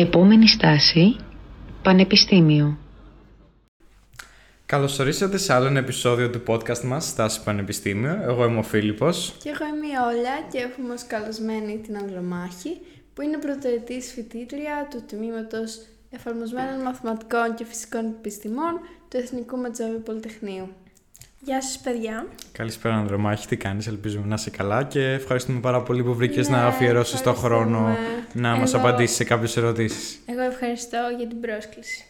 Επόμενη στάση, Πανεπιστήμιο. Καλώς ορίσατε σε άλλο ένα επεισόδιο του podcast μας, Στάση Πανεπιστήμιο. Εγώ είμαι ο Φίλιππος. Και εγώ είμαι η Όλια και έχουμε ως καλεσμένη την Ανδρομάχη, που είναι πρωτοετής φοιτήτρια του Τμήματος Εφαρμοσμένων Μαθηματικών και Φυσικών Επιστημών του Εθνικού Μετσόβιου Πολυτεχνείου. Γεια σας παιδιά. Καλησπέρα Ανδρομάχη, τι κάνεις, ελπίζουμε να είσαι καλά και ευχαριστούμε πάρα πολύ που βρήκες Ναι, να αφιερώσεις το χρόνο ευχαριστούμε. να μας Εγώ- απαντήσεις σε κάποιες ερωτήσεις. Εγώ ευχαριστώ για την πρόσκληση.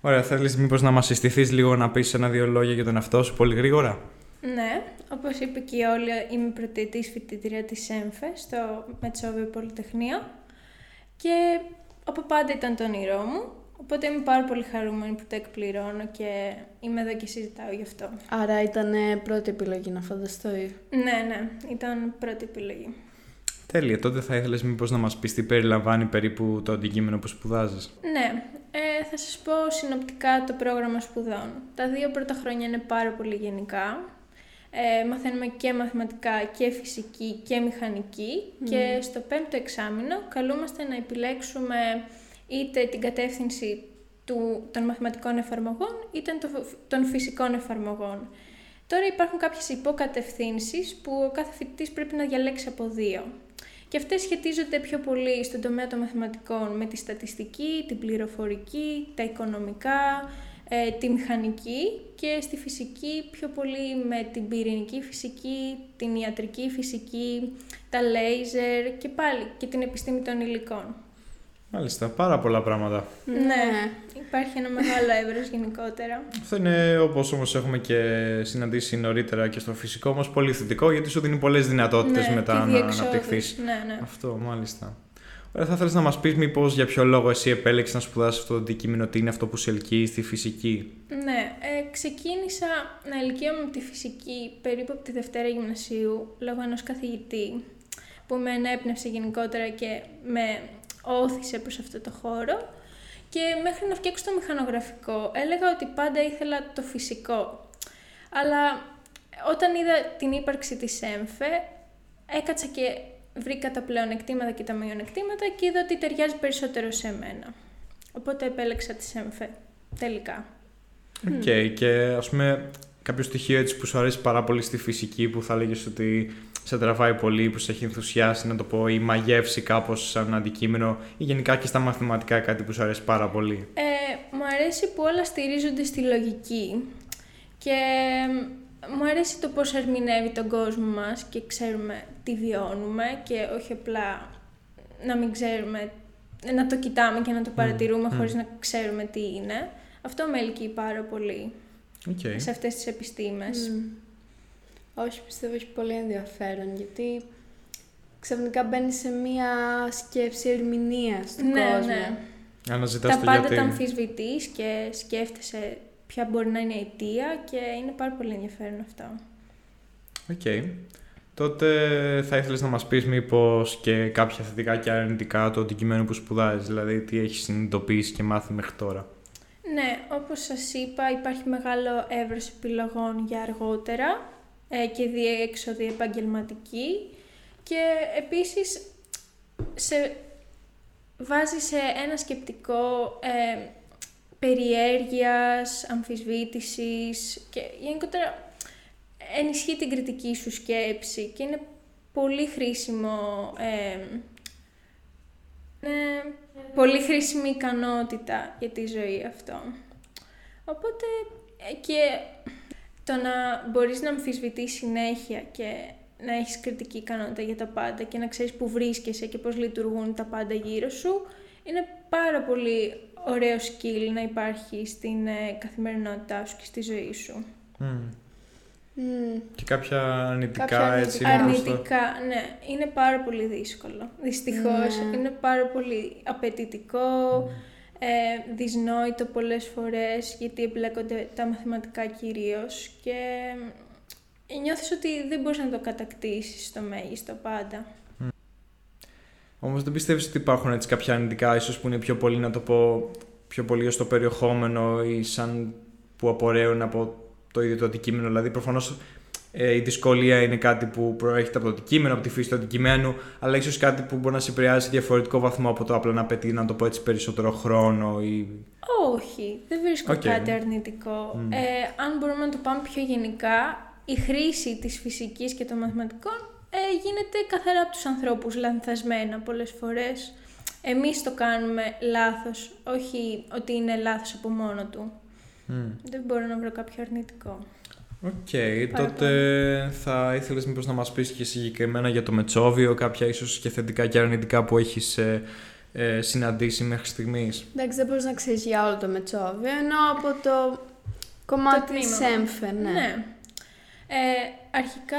Ωραία, θέλεις μήπως να μας συστηθείς λίγο να πεις ένα-δύο λόγια για τον εαυτό σου πολύ γρήγορα; Ναι, όπως είπε και η Όλια, είμαι πρωτοετής φοιτητήρια της ΕΜΦΕ στο Μετσόβιο Πολυτεχνείο και από πάντα ήταν το όνειρό μου, οπότε είμαι πάρα πολύ χαρούμενη που το εκπληρώνω και είμαι εδώ και συζητάω γι' αυτό. Άρα ήταν ε, πρώτη επιλογή να φανταστώ. Ναι, ναι, ήταν πρώτη επιλογή. Τέλεια, τότε θα ήθελες μήπως να μας πεις τι περιλαμβάνει περίπου το αντικείμενο που σπουδάζεις; Ναι, ε, θα σας πω συνοπτικά το πρόγραμμα σπουδών. Τα δύο πρώτα χρόνια είναι πάρα πολύ γενικά. Ε, μαθαίνουμε και μαθηματικά και φυσική και μηχανική και στο πέμπτο εξάμεινο καλούμαστε να επιλέξουμε είτε την κατεύθυνση του, των μαθηματικών εφαρμογών είτε των, των φυσικών εφαρμογών. Τώρα υπάρχουν κάποιες υποκατευθύνσεις που ο κάθε φοιτητής πρέπει να διαλέξει από δύο. Και αυτές σχετίζονται πιο πολύ στον τομέα των μαθηματικών με τη στατιστική, την πληροφορική, τα οικονομικά, ε, τη μηχανική και στη φυσική πιο πολύ με την πυρηνική φυσική, την ιατρική φυσική, τα λέιζερ και πάλι και την επιστήμη των υλικών. Μάλιστα, πάρα πολλά πράγματα. Ναι, υπάρχει ένα μεγάλο εύρος γενικότερα. Αυτό είναι όπως όμως έχουμε και συναντήσει νωρίτερα και στο φυσικό όμως πολύ θετικό γιατί σου δίνει πολλές δυνατότητες Ναι, μετά τη να διεξόδους. αναπτυχθείς. Ναι, ναι. Αυτό, μάλιστα. Ωραία, θα ήθελες να μας πεις μήπως για ποιο λόγο εσύ επέλεξες να σπουδάσεις αυτό το αντικείμενο, τι είναι αυτό που σε ελκύει στη φυσική; Ναι, ε, ξεκίνησα να ελκύομαι με τη φυσική περίπου από τη Δευτέρα Γυμνασίου λόγω ενός καθηγητή που με ενέπνευσε γενικότερα και με όθησε προς αυτό το χώρο και μέχρι να φτιάξω το μηχανογραφικό έλεγα ότι πάντα ήθελα το φυσικό. Αλλά όταν είδα την ύπαρξη της ΣΕΜΦΕ έκατσα και βρήκα τα πλεονεκτήματα και τα μειονεκτήματα και είδα ότι ταιριάζει περισσότερο σε μένα. Οπότε επέλεξα τη ΣΕΜΦΕ τελικά. Οκ, και ας πούμε κάποιο στοιχείο έτσι που σου αρέσει πάρα πολύ στη φυσική που θα έλεγες ότι σε τραβάει πολύ, που σε έχει ενθουσιάσει να το πω ή μαγεύσει κάπως σαν αντικείμενο ή γενικά και στα μαθηματικά κάτι που σου αρέσει πάρα πολύ; Ε, μου αρέσει που όλα στηρίζονται στη λογική και μου αρέσει το πώς ερμηνεύει τον κόσμο μας και ξέρουμε τι βιώνουμε και όχι απλά να μην ξέρουμε, να το κοιτάμε και να το παρατηρούμε χωρίς να ξέρουμε τι είναι. Αυτό με ελκύει πάρα πολύ Οκ. σε αυτές τις επιστήμες. Μμ. Όχι, πιστεύω έχει πολύ ενδιαφέρον γιατί ξαφνικά μπαίνει σε μία σκέψη ερμηνείας του Ναι, κόσμου. ναι. Αναζητάς Τα το πάντα γιατί. τα αμφισβητείς και σκέφτεσαι ποια μπορεί να είναι η αιτία και είναι πάρα πολύ ενδιαφέρον αυτό. Οκ. Τότε θα ήθελες να μας πεις μήπως και κάποια θετικά και αρνητικά το αντικείμενο που σπουδάζεις, δηλαδή τι έχεις συνειδητοποιήσει και μάθει μέχρι τώρα. Ναι, όπως σας είπα υπάρχει μεγάλο εύρος επιλογών για αργότερα ε, και διέξοδη επαγγελματική και επίσης σε βάζει σε ένα σκεπτικό ε, περιέργειας, αμφισβήτησης και γενικότερα ενισχύει την κριτική σου σκέψη και είναι πολύ χρήσιμο ε, είναι πολύ χρήσιμη ικανότητα για τη ζωή αυτό. Οπότε ε, και το να μπορείς να αμφισβητείς συνέχεια και να έχεις κριτική ικανότητα για τα πάντα και να ξέρεις που βρίσκεσαι και πώς λειτουργούν τα πάντα γύρω σου είναι πάρα πολύ ωραίο skill να υπάρχει στην ε, καθημερινότητά σου και στη ζωή σου. Μμ. Μμ. Και κάποια αρνητικά Κάποια έτσι. αρνητικά. μήπως το- Αρνητικά, ναι, είναι πάρα πολύ δύσκολο. Δυστυχώς, Ναι. είναι πάρα πολύ απαιτητικό, ε, δυσνόητο πολλές φορές, γιατί εμπλέκονται τα μαθηματικά κυρίως και ε, νιώθεις ότι δεν μπορείς να το κατακτήσεις στο μέγιστο πάντα. Όμως δεν πιστεύεις ότι υπάρχουν έτσι κάποια αρνητικά, ίσως που είναι πιο πολύ να το πω πιο πολύ ως το περιεχόμενο ή σαν που απορρέουν από το ίδιο το αντικείμενο; Δηλαδή προφανώς ε, η δυσκολία είναι κάτι που προέρχεται από το αντικείμενο, από τη φύση του αντικειμένου, αλλά ίσως κάτι που μπορεί να σε επηρεάσει σε διαφορετικό βαθμό από το απλά να απαιτεί, να το πω έτσι, περισσότερο χρόνο ή. Όχι, δεν βρίσκω Οκ. κάτι αρνητικό. Μμ. Ε, αν μπορούμε να το πάμε πιο γενικά, η χρήση της φυσικής και των μαθηματικών ε, γίνεται καθαρά από τους ανθρώπους λανθασμένα πολλές φορές. Εμείς το κάνουμε λάθος, όχι ότι είναι λάθος από μόνο του. Μμ. Δεν μπορώ να βρω κάποιο αρνητικό. Οκ, Παραπάνω. τότε θα ήθελες μήπως να μας πεις και συγκεκριμένα για το Μετσόβιο, κάποια ίσως και θετικά και αρνητικά που έχεις ε, ε, συναντήσει μέχρι στιγμής; Εντάξει, δεν μπορείς να ξέρεις για όλο το Μετσόβιο, ενώ από το κομμάτι Το της τμήμα. ΣΕΜΦΕ, ναι. Ε, αρχικά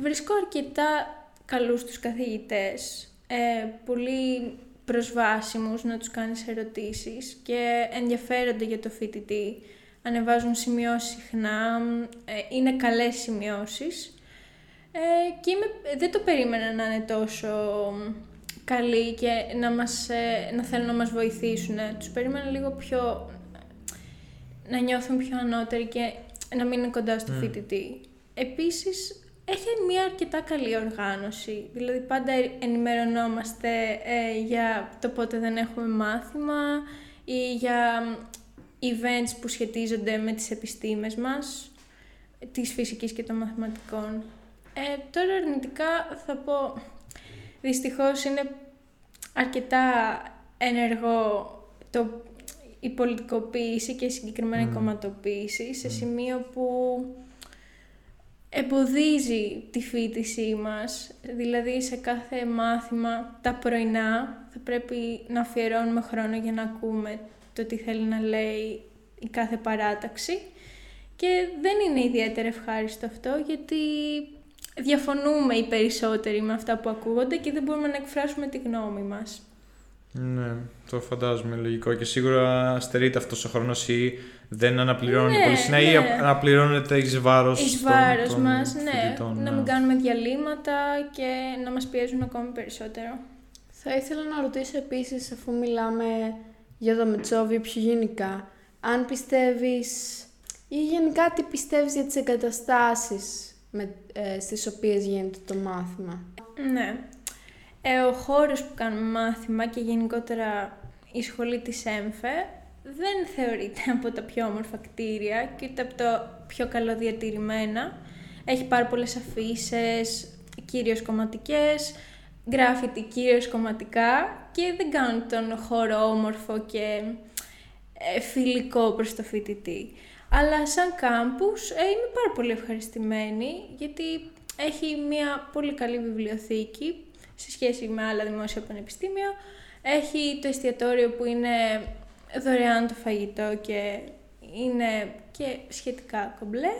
βρίσκω αρκετά καλούς τους καθηγητές, ε, πολύ προσβάσιμους να τους κάνεις ερωτήσεις και ενδιαφέρονται για το φοιτητή, ανεβάζουν σημειώσεις συχνά, ε, είναι καλές σημειώσεις ε, και είμαι, δεν το περίμενα να είναι τόσο καλοί και να, μας, ε, να θέλουν να μας βοηθήσουν. Τους περίμενα λίγο πιο... να νιώθουν πιο ανώτεροι και να μην είναι κοντά στο Μμ. φοιτητή. Επίσης, έχει μια αρκετά καλή οργάνωση. Δηλαδή, πάντα ε- ενημερωνόμαστε ε, για το πότε δεν έχουμε μάθημα ή για μ, events που σχετίζονται με τις επιστήμες μας, της φυσικής και των μαθηματικών. Ε, τώρα αρνητικά θα πω, δυστυχώς είναι αρκετά ενεργό το, η πολιτικοποίηση και συγκεκριμένα η Μμμ. κομματοποίηση σε Μμ. σημείο που εμποδίζει τη φοιτησή μας. Δηλαδή σε κάθε μάθημα τα πρωινά θα πρέπει να αφιερώνουμε χρόνο για να ακούμε το τι θέλει να λέει η κάθε παράταξη και δεν είναι ιδιαίτερα ευχάριστο αυτό γιατί διαφωνούμε οι περισσότεροι με αυτά που ακούγονται και δεν μπορούμε να εκφράσουμε τη γνώμη μας. Ναι, το φαντάζομαι λογικό και σίγουρα στερείται αυτός ο χρόνος ή δεν αναπληρώνει Ναι, πολύ συχνά ή ναι. αναπληρώνεται εις βάρος Εις των- βάρος των μας, ναι, φοιτητών, να ναι. μην κάνουμε διαλύματα και να μας πιέζουν ακόμη περισσότερο. Θα ήθελα να ρωτήσω επίσης, αφού μιλάμε για το Μετσόβιο πιο γενικά, αν πιστεύεις ή γενικά τι πιστεύεις για τις εγκαταστάσεις με, ε, στις οποίες γίνεται το μάθημα; Ναι. Ε, ο χώρος που κάνουμε μάθημα και γενικότερα η σχολή της ΕΜΦΕ δεν θεωρείται από τα πιο όμορφα κτίρια και ούτε από τα πιο καλοδιατηρημένα. Έχει πάρα πολλές αφήσεις, κυρίως κομματικές, γκράφιτι κυρίως κομματικά και δεν κάνουν τον χώρο όμορφο και ε, φιλικό προς το φοιτητή. Αλλά σαν κάμπους ε, είμαι πάρα πολύ ευχαριστημένη γιατί έχει μια πολύ καλή βιβλιοθήκη σε σχέση με άλλα δημόσια πανεπιστήμια. Έχει το εστιατόριο που είναι δωρεάν το φαγητό και είναι και σχετικά κομπλέ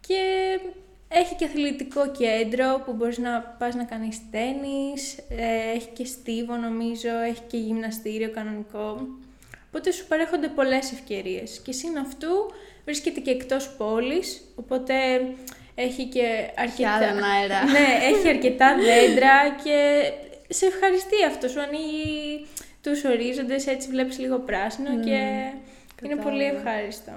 και έχει και αθλητικό κέντρο που μπορείς να πας να κάνεις τένις, ε, έχει και στίβο νομίζω, έχει και γυμναστήριο κανονικό. Οπότε σου παρέχονται πολλές ευκαιρίες και συν αυτού βρίσκεται και εκτός πόλης, οπότε έχει και αρκετά... Χιάδαν αέρα. ναι, έχει αρκετά δέντρα και σε ευχαριστεί αυτό, σου ανοίγει τους ορίζοντες, έτσι βλέπεις λίγο πράσινο Μμμ, και είναι πολύ κατάλαβα. ευχάριστο.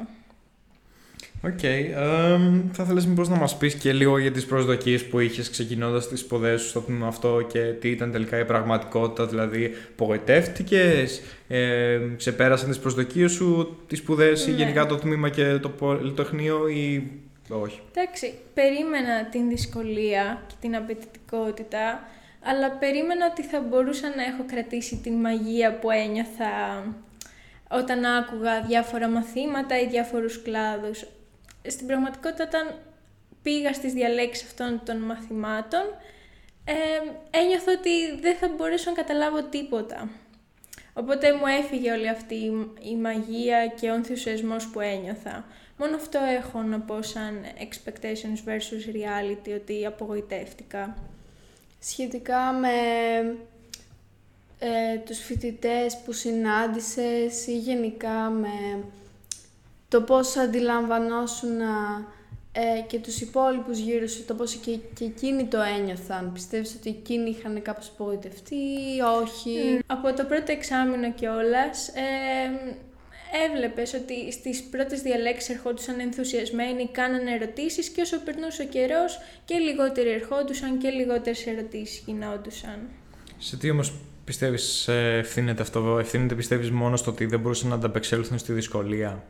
Οκ. εμ, θα ήθελες μήπως να μας πεις και λίγο για τις προσδοκίες που είχες ξεκινώντας τις σπουδές σου στο τμήμα αυτό και τι ήταν τελικά η πραγματικότητα, δηλαδή απογοητεύτηκες, ε, ξεπέρασαν τις προσδοκίες σου, τις σπουδές ή Ναι. γενικά το τμήμα και το πολυτεχνείο ή όχι; Εντάξει, περίμενα την δυσκολία και την απαιτητικότητα, αλλά περίμενα ότι θα μπορούσα να έχω κρατήσει την μαγεία που ένιωθα όταν άκουγα διάφορα μαθήματα ή διάφορους κλάδους. Στην πραγματικότητα, όταν πήγα στις διαλέξεις αυτών των μαθημάτων, ε, ένιωθα ότι δεν θα μπορέσω να καταλάβω τίποτα. Οπότε μου έφυγε όλη αυτή η- η μαγεία και ο ενθουσιασμός που ένιωθα. Μόνο αυτό έχω να πω σαν expectations versus reality, ότι απογοητεύτηκα. Σχετικά με ε, τους φοιτητές που συνάντησες ή γενικά με το πώς αντιλαμβανόσουν ε, και τους υπόλοιπους γύρω σου, το πώς και, και εκείνοι το ένιωθαν. Πιστεύεις ότι εκείνοι είχαν κάπως απογοητευτεί ή όχι. Από το πρώτο εξάμεινο κιόλας, έβλεπες ότι στις πρώτες διαλέξεις ερχόντουσαν ενθουσιασμένοι, κάνανε ερωτήσεις και όσο περνούσε ο καιρός και λιγότεροι ερχόντουσαν και λιγότερες ερωτήσεις γινόντουσαν. Σε τι όμως πιστεύεις ε, ευθύνεται αυτό, ευθύνεται πιστεύεις μόνο στο ότι δεν μπορούσαν να ανταπεξέλθουν στη δυσκολία;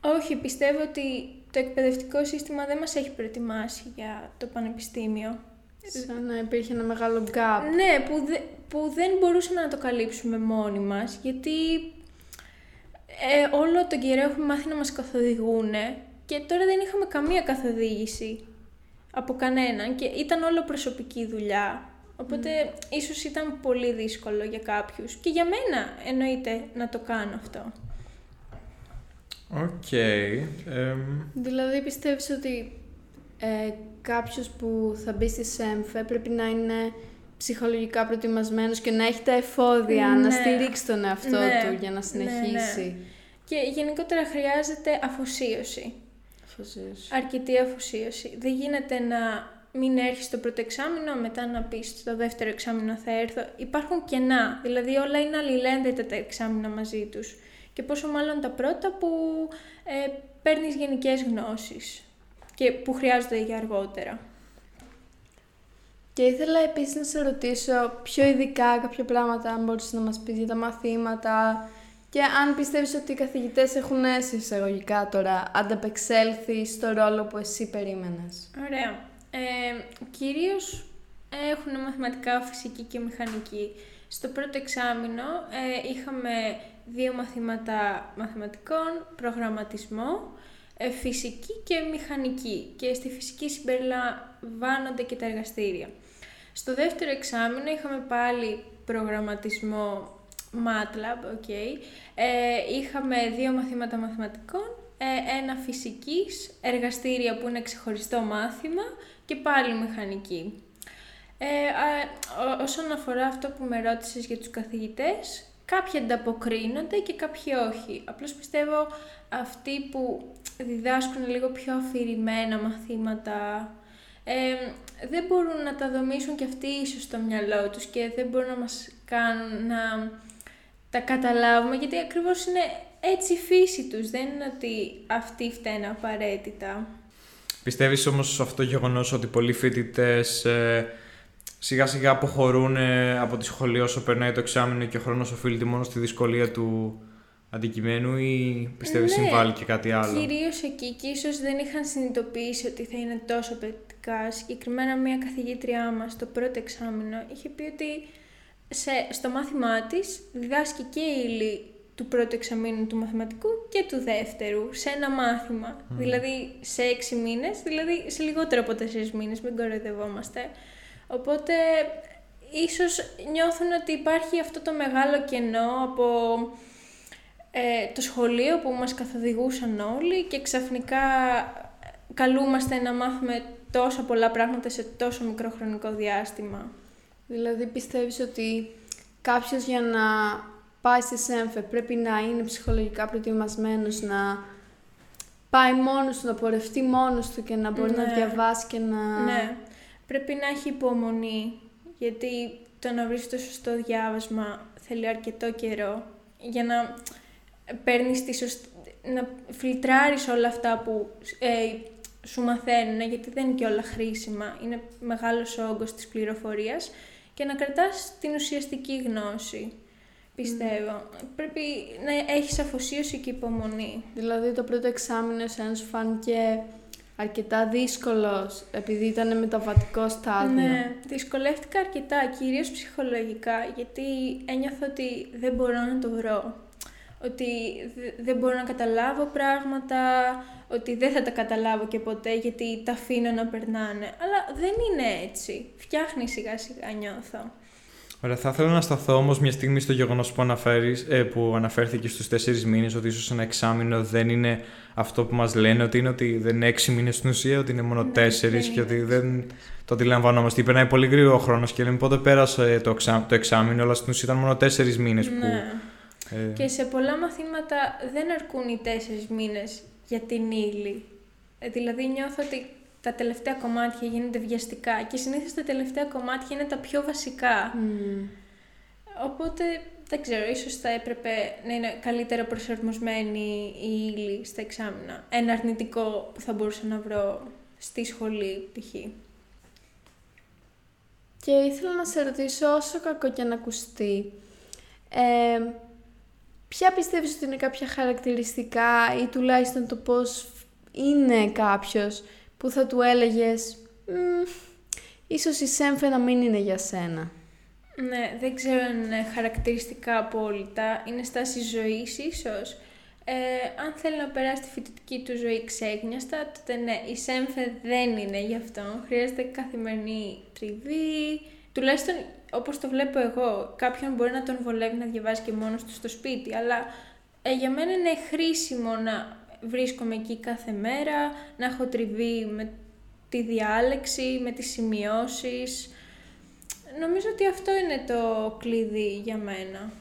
Όχι, πιστεύω ότι το εκπαιδευτικό σύστημα δεν μας έχει προετοιμάσει για το πανεπιστήμιο. Σαν να υπήρχε ένα μεγάλο gap. Ναι, που, δε, που δεν μπορούσαμε να το καλύψουμε μόνοι μας, γιατί ε, όλο τον καιρό έχουμε μάθει να μας καθοδηγούν και τώρα δεν είχαμε καμία καθοδήγηση από κανέναν και ήταν όλο προσωπική δουλειά. Οπότε ίσως ήταν πολύ δύσκολο για κάποιους και για μένα εννοείται να το κάνω αυτό. Οκ. Δηλαδή πιστεύεις ότι ε, κάποιος που θα μπει στη ΣΕΜΦΕ πρέπει να είναι ψυχολογικά προετοιμασμένος και να έχει τα εφόδια, να Ναι. στηρίξει τον εαυτό Ναι. του για να Ναι, συνεχίσει. ναι. Και γενικότερα χρειάζεται αφοσίωση. Αφοσίωση. Αρκετή αφοσίωση. Δεν γίνεται να μην έρχεσαι στο πρώτο εξάμεινο, μετά να πεις στο δεύτερο εξάμεινο θα έρθω. Υπάρχουν κενά, δηλαδή όλα είναι αλληλένδετα τα εξάμεινα μαζί τους. Και πόσο μάλλον τα πρώτα που ε, παίρνεις γενικές γνώσεις και που χρειάζονται για αργότερα. Και ήθελα επίσης να σε ρωτήσω πιο ειδικά κάποια πράγματα, αν μπορείς να μας πεις για τα μαθήματα και αν πιστεύεις ότι οι καθηγητές έχουν σε εισαγωγικά τώρα ανταπεξέλθει στο ρόλο που εσύ περίμενες. Ωραία. Ε, κυρίως έχουν μαθηματικά, φυσική και μηχανική. Στο πρώτο εξάμεινο ε, είχαμε δύο μαθήματα μαθηματικών, προγραμματισμό, ε, φυσική και μηχανική. Και στη φυσική συμπεριλαμβάνονται και τα εργαστήρια. Στο δεύτερο εξάμεινο είχαμε πάλι προγραμματισμό MATLAB, ok. Ε, είχαμε δύο μαθήματα μαθηματικών, ε, ένα φυσικής, εργαστήρια που είναι ξεχωριστό μάθημα και πάλι μηχανική. Ε, α, ό- όσον αφορά αυτό που με ρώτησες για τους καθηγητές, κάποιοι ανταποκρίνονται και κάποιοι όχι. Απλώς πιστεύω αυτοί που διδάσκουν λίγο πιο αφηρημένα μαθήματα ε, δεν μπορούν να τα δομήσουν και αυτοί ίσως στο μυαλό τους και δεν μπορούν να μας κάνουν να τα καταλάβουμε γιατί ακριβώς είναι έτσι η φύση τους, δεν είναι ότι αυτοί φταίνε απαραίτητα. Πιστεύεις όμως αυτό το γεγονός ότι πολλοί φοιτητές σιγά σιγά αποχωρούν ε, από τη σχολή όσο περνάει το εξάμεινο και ο χρόνος οφείλεται μόνο στη δυσκολία του αντικειμένου ή πιστεύεις Ναι, συμβάλλει και κάτι άλλο; Κυρίως εκεί και ίσως δεν είχαν συνειδητοποιήσει ότι θα είναι τόσο απαιτητικά. Συγκεκριμένα μια καθηγήτριά μας το πρώτο εξάμεινο είχε πει ότι σε, στο μάθημά της διδάσκει και η ύλη του πρώτου εξαμήνου του μαθηματικού και του δεύτερου σε ένα μάθημα. Δηλαδή σε έξι μήνες, δηλαδή σε λιγότερο από τέσσερις μήνες, μην κοροϊδευόμαστε. Οπότε ίσως νιώθουν ότι υπάρχει αυτό το μεγάλο κενό από ε, το σχολείο που μας καθοδηγούσαν όλοι και ξαφνικά καλούμαστε να μάθουμε τόσο πολλά πράγματα σε τόσο μικρό χρονικό διάστημα. Δηλαδή πιστεύεις ότι κάποιος για να πάει στη ΣΕΜΦΕ πρέπει να είναι ψυχολογικά προετοιμασμένος να πάει μόνος του, να πορευτεί μόνος του και να μπορεί να Ναι. διαβάσει και να... Ναι, πρέπει να έχει υπομονή, γιατί το να βρεις το σωστό διάβασμα θέλει αρκετό καιρό για να παίρνεις τη σωστη... να φιλτράρεις όλα αυτά που ε, σου μαθαίνουν, γιατί δεν είναι και όλα χρήσιμα, είναι μεγάλος ο όγκος της πληροφορίας και να κρατάς την ουσιαστική γνώση, πιστεύω. Πρέπει να έχεις αφοσίωση και υπομονή. Δηλαδή το πρώτο εξάμεινο εσένα σου φάνηκε αρκετά δύσκολος επειδή ήταν μεταβατικό στάδιο. Ναι, δυσκολεύτηκα αρκετά, κυρίως ψυχολογικά, γιατί ένιωθα ότι δεν μπορώ να το βρω. Ότι δε- δεν μπορώ να καταλάβω πράγματα, ότι δεν θα τα καταλάβω και ποτέ γιατί τα αφήνω να περνάνε. Αλλά δεν είναι έτσι. Φτιάχνει σιγά σιγά νιώθω. Ωραία, θα ήθελα να σταθώ όμως μια στιγμή στο γεγονός που, αναφέρεις, ε, που αναφέρθηκε στους τέσσερις μήνες, ότι ίσως ένα εξάμεινο δεν είναι αυτό που μας λένε, ότι είναι ότι δεν είναι έξι μήνες στην ουσία, ότι είναι μόνο Ναι, τέσσερις δεν και είναι ότι δεν το αντιλαμβανόμαστε. Περνάει πολύ γρήγορο ο χρόνος και λέμε πότε πέρασε το, εξά, το εξάμεινο, αλλά στην ουσία ήταν μόνο τέσσερις μήνες που. Ναι. Ε, Και σε πολλά μαθήματα δεν αρκούν οι τέσσερις μήνες για την ύλη. Ε, Δηλαδή νιώθω ότι τα τελευταία κομμάτια γίνονται βιαστικά και συνήθως τα τελευταία κομμάτια είναι τα πιο βασικά. Μμμ. Οπότε δεν ξέρω, ίσως θα έπρεπε να είναι καλύτερα προσαρμοσμένη η ύλη στα εξάμεινα. Ένα αρνητικό που θα μπορούσα να βρω στη σχολή π.χ. Και ήθελα να σε ρωτήσω όσο κακό και να ακουστεί. Ε, ποια πιστεύεις ότι είναι κάποια χαρακτηριστικά ή τουλάχιστον το πώς είναι κάποιος που θα του έλεγες ίσως η Σέμφε να μην είναι για σένα. Ναι, δεν ξέρω αν είναι χαρακτηριστικά απόλυτα. Είναι στάση ζωής ίσως. Ε, αν θέλει να περάσει τη φοιτητική του ζωή ξέγνιαστα, τότε ναι, η Σέμφε δεν είναι γι' αυτό. Χρειάζεται καθημερινή τριβή. Τουλάχιστον όπως το βλέπω εγώ, κάποιον μπορεί να τον βολεύει να διαβάζει και μόνος του στο σπίτι, αλλά ε, για μένα είναι χρήσιμο να βρίσκομαι εκεί κάθε μέρα, να έχω τριβή με τη διάλεξη, με τις σημειώσεις. Νομίζω ότι αυτό είναι το κλειδί για μένα.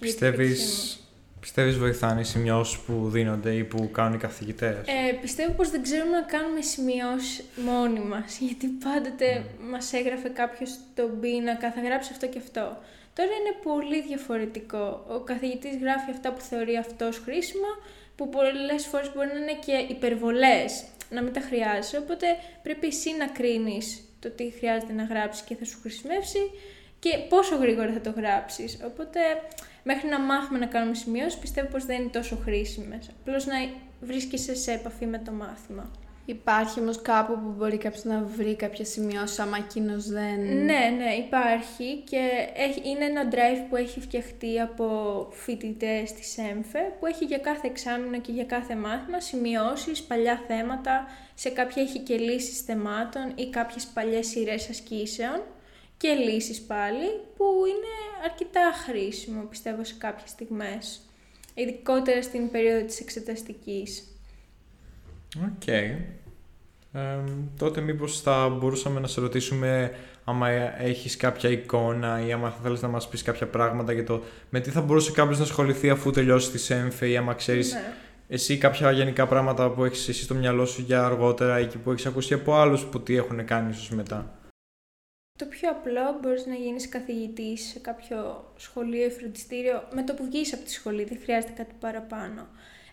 Πιστεύεις, πιστεύεις βοηθάνε οι σημειώσεις που δίνονται ή που κάνουν οι καθηγητές; Ε, πιστεύω πως δεν ξέρουμε να κάνουμε σημειώσεις μόνοι μας, γιατί πάντοτε mm. μας έγραφε κάποιος τον πίνακα, θα γράψει αυτό και αυτό. Τώρα είναι πολύ διαφορετικό. Ο καθηγητής γράφει αυτά που θεωρεί αυτός χρήσιμα, που πολλές φορές μπορεί να είναι και υπερβολές, να μην τα χρειάζεσαι, οπότε πρέπει εσύ να κρίνεις το τι χρειάζεται να γράψεις και θα σου χρησιμεύσει και πόσο γρήγορα θα το γράψεις. Οπότε μέχρι να μάθουμε να κάνουμε σημειώσεις πιστεύω πως δεν είναι τόσο χρήσιμες. Απλώς να βρίσκεσαι σε επαφή με το μάθημα. Υπάρχει όμως κάπου που μπορεί κάποιος να βρει κάποια σημειώσει άμα εκείνος δεν. Ναι, ναι, υπάρχει και έχει, είναι ένα drive που έχει φτιαχτεί από φοιτητές της ΕΜΦΕ που έχει για κάθε εξάμεινο και για κάθε μάθημα σημειώσεις, παλιά θέματα. Σε κάποια έχει και λύσεις θεμάτων ή κάποιες παλιές σειρές ασκήσεων και λύσεις πάλι που είναι αρκετά χρήσιμο πιστεύω σε κάποιες στιγμές. Ειδικότερα στην περίοδο της εξεταστικής. OK. Okay. τότε μήπως θα μπορούσαμε να σε ρωτήσουμε άμα έχεις κάποια εικόνα ή άμα θα θέλεις να μας πεις κάποια πράγματα για το με τι θα μπορούσε κάποιος να ασχοληθεί αφού τελειώσει τη ΣΕΜΦΕ ή άμα ξέρεις ναι. εσύ κάποια γενικά πράγματα που έχεις εσύ στο μυαλό σου για αργότερα ή που έχεις ακούσει από άλλους που τι έχουν κάνει ίσως μετά; Το πιο απλό μπορείς να γίνεις καθηγητής σε κάποιο σχολείο ή φροντιστήριο με το που βγεις από τη σχολή, δεν χρειάζεται κάτι παραπάνω.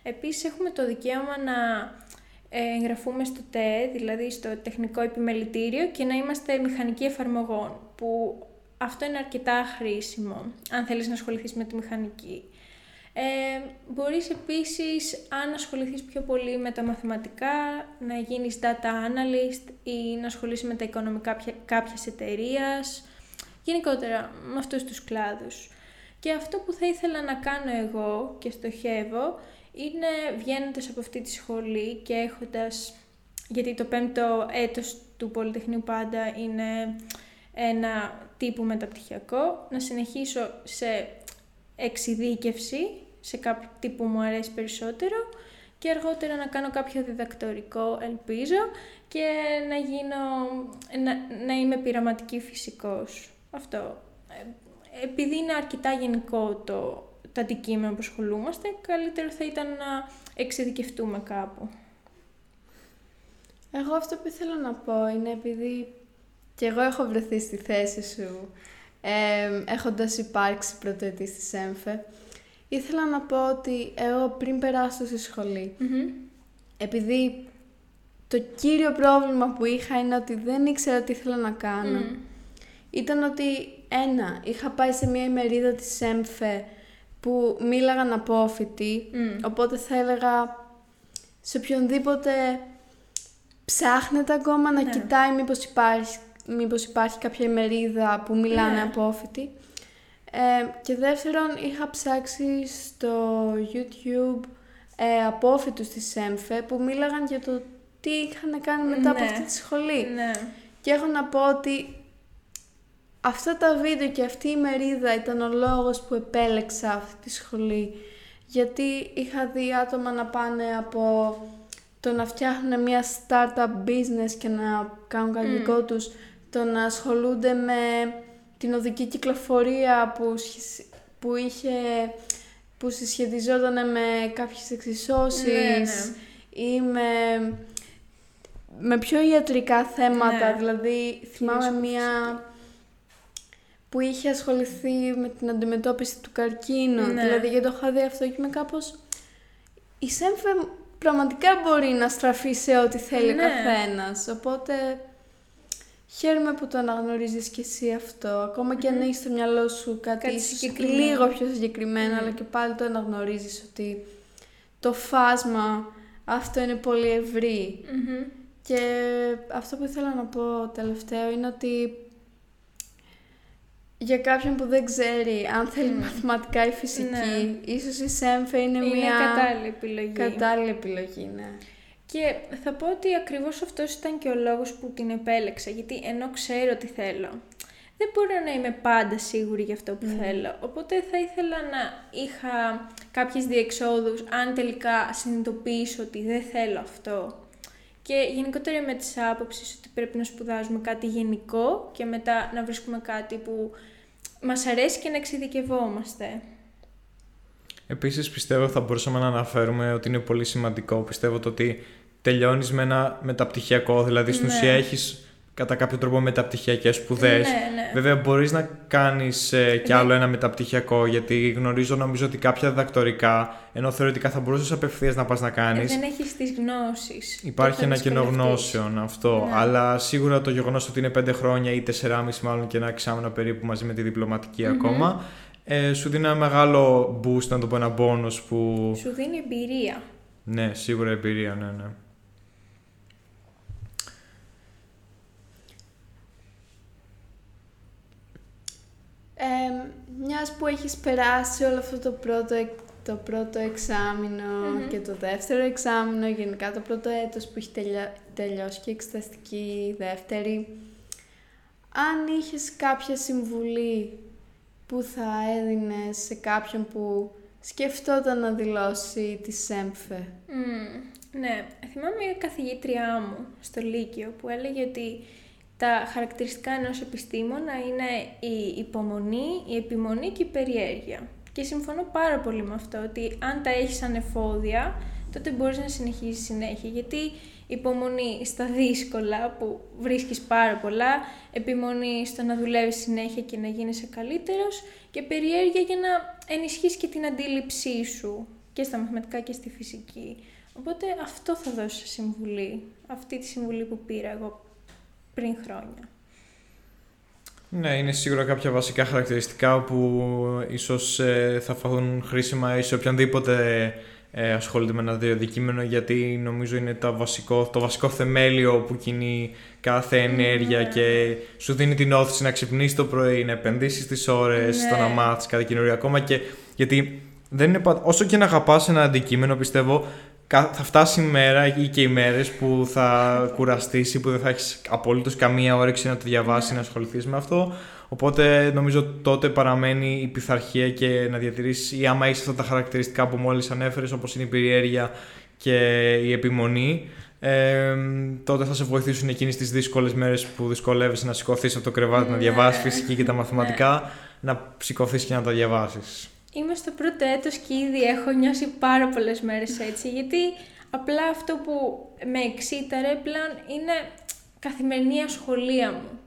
Επίσης έχουμε το δικαίωμα να ε, εγγραφούμε στο ΤΕ, δηλαδή στο Τεχνικό Επιμελητήριο και να είμαστε μηχανικοί εφαρμογών, που αυτό είναι αρκετά χρήσιμο, αν θέλεις να ασχοληθείς με τη μηχανική. Ε, μπορείς επίσης, αν ασχοληθείς πιο πολύ με τα μαθηματικά, να γίνεις data analyst ή να ασχολείσαι με τα οικονομικά κάποιας εταιρεία. γενικότερα με αυτούς τους κλάδους. Και αυτό που θα ήθελα να κάνω εγώ και στοχεύω είναι βγαίνοντας από αυτή τη σχολή και έχοντας, γιατί το πέμπτο έτος του Πολυτεχνείου πάντα είναι ένα τύπου μεταπτυχιακό, να συνεχίσω σε εξειδίκευση, σε κάτι που μου αρέσει περισσότερο και αργότερα να κάνω κάποιο διδακτορικό, ελπίζω, και να, γίνω, να, να είμαι πειραματική φυσικός. Αυτό. Ε, επειδή είναι αρκετά γενικό το τα αντικείμενα που ασχολούμαστε, καλύτερο θα ήταν να εξειδικευτούμε κάπου. Εγώ αυτό που ήθελα να πω είναι επειδή και εγώ έχω βρεθεί στη θέση σου ε, έχοντας υπάρξει πρωτοετής στη ΣΕΜΦΕ, ήθελα να πω ότι εγώ πριν περάσω στη σχολη επειδή το κύριο πρόβλημα που είχα είναι ότι δεν ήξερα τι ήθελα να κάνω, ήταν ότι ένα, είχα πάει σε μια ημερίδα της ΣΕΜΦΕ που μίλαγαν απόφοιτοι, mm. οπότε θα έλεγα σε οποιονδήποτε ψάχνεται ακόμα να ναι. κοιτάει μήπως υπάρχει, μήπως υπάρχει κάποια ημερίδα που μιλάνε ναι. απόφοιτοι. Ε, και δεύτερον, είχα ψάξει στο YouTube ε, απόφοιτους της ΣΕΜΦΕ που μίλαγαν για το τι είχαν κάνει μετά από ναι. αυτή τη σχολή. Ναι. Και έχω να πω ότι Αυτά τα βίντεο και αυτή η μερίδα ήταν ο λόγος που επέλεξα αυτή τη σχολή. Γιατί είχα δει άτομα να πάνε από το να φτιάχνουν μια startup business και να κάνουν κάτι mm. τους, το να ασχολούνται με την οδική κυκλοφορία που, που είχε που συσχετιζόταν με κάποιες εξισώσεις ναι, ναι. ή με, με πιο ιατρικά θέματα. Ναι. Δηλαδή θυμάμαι μια που είχε ασχοληθεί με την αντιμετώπιση του καρκίνου. Ναι. Δηλαδή, γιατί το είχα δει αυτό και είμαι κάπως... Η ΣΕΜΦΕ πραγματικά μπορεί να στραφεί σε ό,τι θέλει ο Ναι. καθένας. Οπότε, χαίρομαι που το αναγνωρίζεις και εσύ αυτό. Ακόμα και αν έχεις στο μυαλό σου κάτι, Κάτι ίσως συγκεκριμένο. λίγο πιο συγκεκριμένο, Mm. αλλά και πάλι το αναγνωρίζεις ότι το φάσμα αυτό είναι πολύ ευρύ. Μμμ. Και αυτό που ήθελα να πω τελευταίο είναι ότι για κάποιον που δεν ξέρει αν θέλει Μμ. μαθηματικά ή φυσική, Ναι. ίσως η ΣΕΜΦΕ είναι, Είναι μια κατάλληλη επιλογή. κατάλληλη επιλογή, ναι. Και θα πω ότι ακριβώς αυτός ήταν και ο λόγος που την επέλεξα, γιατί ενώ ξέρω τι θέλω, δεν μπορώ να είμαι πάντα σίγουρη για αυτό που θέλω. Οπότε θα ήθελα να είχα κάποιες διεξόδους αν τελικά συνειδητοποιήσω ότι δεν θέλω αυτό. Και γενικότερα με τις άποψεις ότι πρέπει να σπουδάζουμε κάτι γενικό και μετά να βρίσκουμε κάτι που μας αρέσει και να εξειδικευόμαστε. Επίσης πιστεύω θα μπορούσαμε να αναφέρουμε ότι είναι πολύ σημαντικό. Πιστεύω το ότι τελειώνεις με ένα μεταπτυχιακό, δηλαδή στην Ναι. ουσία έχεις κατά κάποιο τρόπο μεταπτυχιακές σπουδές. Ναι, ναι. Βέβαια μπορείς να κάνεις ε, κι Ναι. άλλο ένα μεταπτυχιακό γιατί γνωρίζω νομίζω ότι κάποια διδακτορικά ενώ θεωρητικά θα μπορούσες απευθείας να πας να Ε, κάνεις δεν έχεις τις γνώσεις. Υπάρχει και θα ένα κοινό δυσκολευτείς. γνώσεων αυτό, Ναι. αλλά σίγουρα το γεγονός ότι είναι πέντε χρόνια ή τεσσεράμιση μάλλον και ένα εξάμεινο περίπου μαζί με τη διπλωματικη Μμμ. ακόμα, ε, σου δίνει ένα μεγάλο boost, να το πω ένα bonus που... Σου δίνει εμπειρία. Ναι, σίγουρα εμπειρία, ναι, ναι. Ε, μιας που έχεις περάσει όλο αυτό το πρώτο, εκ- το πρώτο εξάμηνο Μμμ. και το δεύτερο εξάμηνο, γενικά το πρώτο έτος που έχει τελειά- τελειώσει και η εξεταστική δεύτερη, αν είχες κάποια συμβουλή που θα έδινες σε κάποιον που σκεφτόταν να δηλώσει τη ΣΕΜΦΕ. Μμμ, ναι, θυμάμαι μια καθηγήτριά μου στο Λύκειο που έλεγε ότι τα χαρακτηριστικά ενός επιστήμονα είναι η υπομονή, η επιμονή και η περιέργεια. Και συμφωνώ πάρα πολύ με αυτό, ότι αν τα έχεις ανεφόδια, τότε μπορείς να συνεχίσεις συνέχεια. Γιατί υπομονή στα δύσκολα που βρίσκεις πάρα πολλά, επιμονή στο να δουλεύεις συνέχεια και να γίνεσαι καλύτερος και περιέργεια για να ενισχύσεις και την αντίληψή σου και στα μαθηματικά και στη φυσική. Οπότε αυτό θα δώσω σε συμβουλή, αυτή τη συμβουλή που πήρα εγώ πριν χρόνια. Ναι, είναι σίγουρα κάποια βασικά χαρακτηριστικά που ίσως ε, θα φαθούν χρήσιμα ή σε οποιονδήποτε ε, ασχολείται με ένα διαδικείμενο γιατί νομίζω είναι το βασικό, το βασικό θεμέλιο που κινεί κάθε ενέργεια Ναι. και σου δίνει την όθηση να ξυπνήσεις το πρωί, να επενδύσεις τις ώρες, στο Ναι. να μάθεις κάτι καινούριο ακόμα και γιατί δεν είναι, πα- όσο και να αγαπάς ένα αντικείμενο πιστεύω κα- θα φτάσει η μέρα ή και οι μέρες που θα κουραστείς ή που δεν θα έχεις απολύτως καμία όρεξη να το διαβάσεις, να ασχοληθείς με αυτό. Οπότε νομίζω τότε παραμένει η πειθαρχία και να διατηρήσεις ή άμα είσαι αυτά τα χαρακτηριστικά που μόλις ανέφερες όπως είναι η περιέργεια και η επιμονή ε, τότε θα σε βοηθήσουν εκείνες τις δύσκολες μέρες που δυσκολεύεσαι να σηκωθείς από το κρεβάτι, να Ναι. διαβάσεις φυσική και τα μαθηματικά, να σηκωθείς και να τα διαβάσεις. Είμαι στο πρώτο έτος και ήδη έχω νιώσει πάρα πολλές μέρες έτσι, γιατί απλά αυτό που με εξήταρε πλέον είναι καθημερινή ασχολία μου.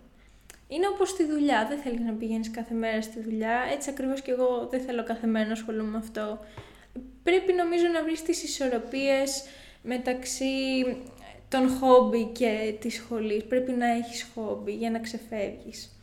Είναι όπως στη δουλειά, δεν θέλεις να πηγαίνεις κάθε μέρα στη δουλειά, έτσι ακριβώς και εγώ δεν θέλω κάθε μέρα να ασχολούμαι με αυτό. Πρέπει νομίζω να βρεις τις ισορροπίες μεταξύ των χόμπι και της σχολής. Πρέπει να έχεις χόμπι για να ξεφεύγεις.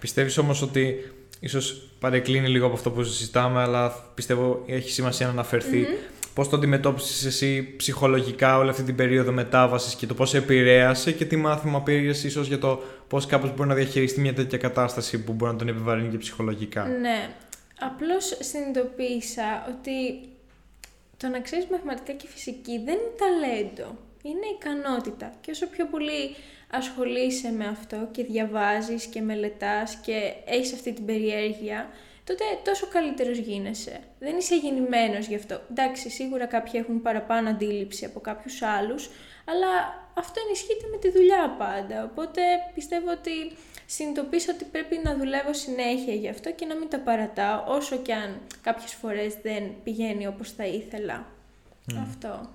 Πιστεύεις όμως ότι ίσως παρεκκλίνει λίγο από αυτό που συζητάμε, αλλά πιστεύω έχει σημασία να αναφερθεί. Μμμ. Πώς το αντιμετώπισες εσύ ψυχολογικά όλη αυτή την περίοδο μετάβασης και το πώς επηρέασε και τι μάθημα πήρες ίσως για το πώς κάποιος μπορεί να διαχειριστεί μια τέτοια κατάσταση που μπορεί να τον επιβαρύνει και ψυχολογικά; Ναι. Απλώς συνειδητοποίησα ότι το να ξέρεις μαθηματικά και φυσική δεν είναι ταλέντο. Είναι ικανότητα. Και όσο πιο πολύ ασχολείσαι με αυτό και διαβάζεις και μελετάς και έχεις αυτή την περιέργεια, τότε τόσο καλύτερος γίνεσαι. Δεν είσαι γεννημένος γι' αυτό. Εντάξει, σίγουρα κάποιοι έχουν παραπάνω αντίληψη από κάποιους άλλους, αλλά αυτό ενισχύεται με τη δουλειά πάντα. Οπότε πιστεύω ότι συνειδητοποίησα ότι πρέπει να δουλεύω συνέχεια γι' αυτό και να μην τα παρατάω, όσο και αν κάποιες φορές δεν πηγαίνει όπως θα ήθελα. Αυτό.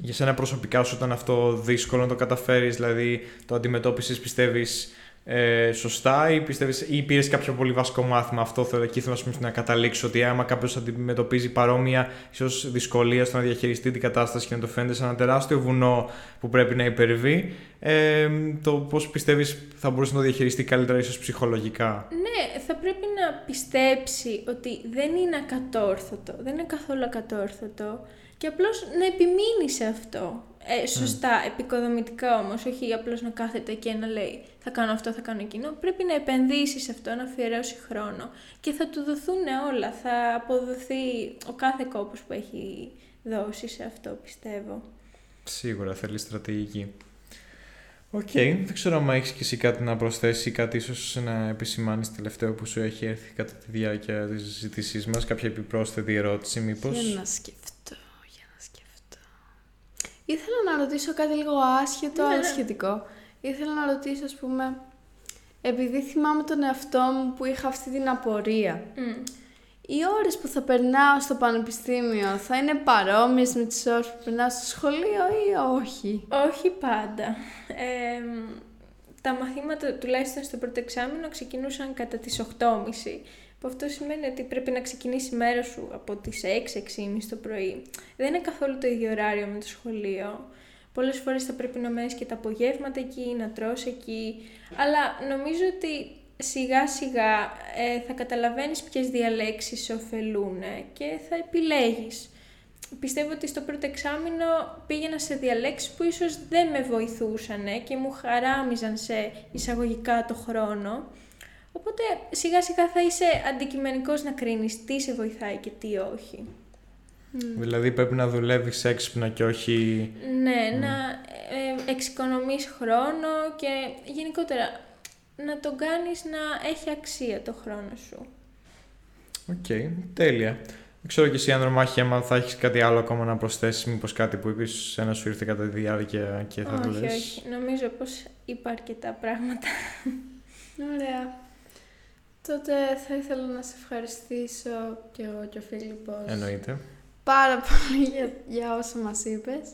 Για σένα προσωπικά σου ήταν αυτό δύσκολο να το καταφέρεις, δηλαδή το αντιμετώπισες πιστεύεις ε, σωστά ή, πιστεύεις, ή πήρες κάποιο πολύ βασικό μάθημα αυτό θέλω, εκεί θέλω να, να καταλήξω ότι άμα κάποιος αντιμετωπίζει παρόμοια ίσως δυσκολία στο να διαχειριστεί την κατάσταση και να το φαίνεται σαν ένα τεράστιο βουνό που πρέπει να υπερβεί ε, το πώς πιστεύεις θα μπορούσε να το διαχειριστεί καλύτερα ίσως ψυχολογικά; Ναι, θα πρέπει να πιστέψει ότι δεν είναι ακατόρθωτο, δεν είναι καθόλου ακατόρθωτο και απλώς να επιμείνει σε αυτό. Ε, σωστά, εποικοδομητικά όμως, όχι απλώς να κάθεται και να λέει θα κάνω αυτό, θα κάνω εκείνο. Πρέπει να επενδύσεις σε αυτό, να αφιερώσει χρόνο και θα του δοθούν όλα. Θα αποδοθεί ο κάθε κόπος που έχει δώσει σε αυτό, πιστεύω. Σίγουρα θέλει στρατηγική. Οκ, δεν ξέρω αν έχεις και εσύ κάτι να προσθέσεις, κάτι ίσως να επισημάνεις τελευταίο που σου έχει έρθει κατά τη διάρκεια της συζήτησής μας, κάποια επιπρόσθετη ερώτηση, μήπως; Για να σκεφτώ, για να σκεφτώ. Ήθελα να ρωτήσω κάτι λίγο άσχετο, Ναι, αλλά ναι. σχετικό. Ήθελα να ρωτήσω, ας πούμε, επειδή θυμάμαι τον εαυτό μου που είχα αυτή την απορία. Μμ. Οι ώρες που θα περνάω στο πανεπιστήμιο θα είναι παρόμοιες με τις ώρες που περνάω στο σχολείο ή όχι; Όχι πάντα. Ε, τα μαθήματα, τουλάχιστον στο πρώτο εξάμεινο, ξεκινούσαν κατά τις 8.30. Που αυτό σημαίνει ότι πρέπει να ξεκινήσει η μέρα σου από τις 6-6.30 το πρωί. Δεν είναι καθόλου το ίδιο ωράριο με το σχολείο. Πολλές φορές θα πρέπει να μένεις και τα απογεύματα εκεί, να τρως εκεί. Αλλά νομίζω ότι σιγά σιγά ε, θα καταλαβαίνεις ποιες διαλέξεις σε ωφελούν και θα επιλέγεις. Πιστεύω ότι στο πρώτο εξάμεινο πήγαινα σε διαλέξεις που ίσως δεν με βοηθούσαν και μου χαράμιζαν σε εισαγωγικά το χρόνο. Οπότε σιγά σιγά θα είσαι αντικειμενικός να κρίνεις τι σε βοηθάει και τι όχι. Δηλαδή πρέπει να δουλεύεις έξυπνα και όχι. Ναι, να ε, εξοικονομείς χρόνο και γενικότερα να τον κάνεις να έχει αξία το χρόνο σου. Οκ, τέλεια. Δεν ξέρω και εσύ, Ανδρομάχη, άμα θα έχεις κάτι άλλο ακόμα να προσθέσεις, μήπως κάτι που είπες, ένα σου ήρθε κατά τη διάρκεια και θα το όχι, λες; όχι. Νομίζω πως είπα αρκετά πράγματα. Ωραία. Τότε θα ήθελα να σε ευχαριστήσω και εγώ και ο Φίλιππος Εννοείται. πάρα πολύ για, για όσα μας είπες.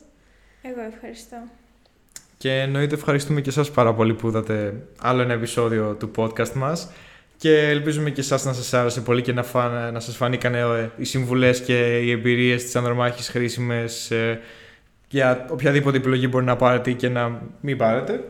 Εγώ ευχαριστώ. Και εννοείται ευχαριστούμε και εσάς πάρα πολύ που είδατε άλλο ένα επεισόδιο του podcast μας και ελπίζουμε και εσάς να σας άρεσε πολύ και να, φα... να σας φανήκαν ε, οι συμβουλές και οι εμπειρίες της Ανδρομάχης χρήσιμες ε, για οποιαδήποτε επιλογή μπορεί να πάρετε ή και να μην πάρετε.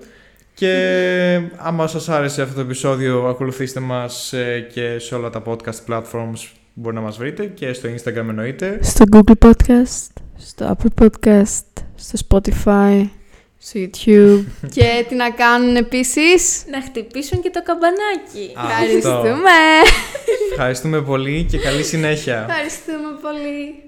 Και άμα σας άρεσε αυτό το επεισόδιο ακολουθήστε μας ε, και σε όλα τα podcast platforms που μπορεί να μας βρείτε και στο Instagram εννοείται. Στο Google Podcast, στο Apple Podcast, στο Spotify, στο YouTube. και τι να κάνουν επίσης; Να χτυπήσουν και το καμπανάκι. Αυτό. Ευχαριστούμε. Ευχαριστούμε πολύ και καλή συνέχεια. Ευχαριστούμε πολύ.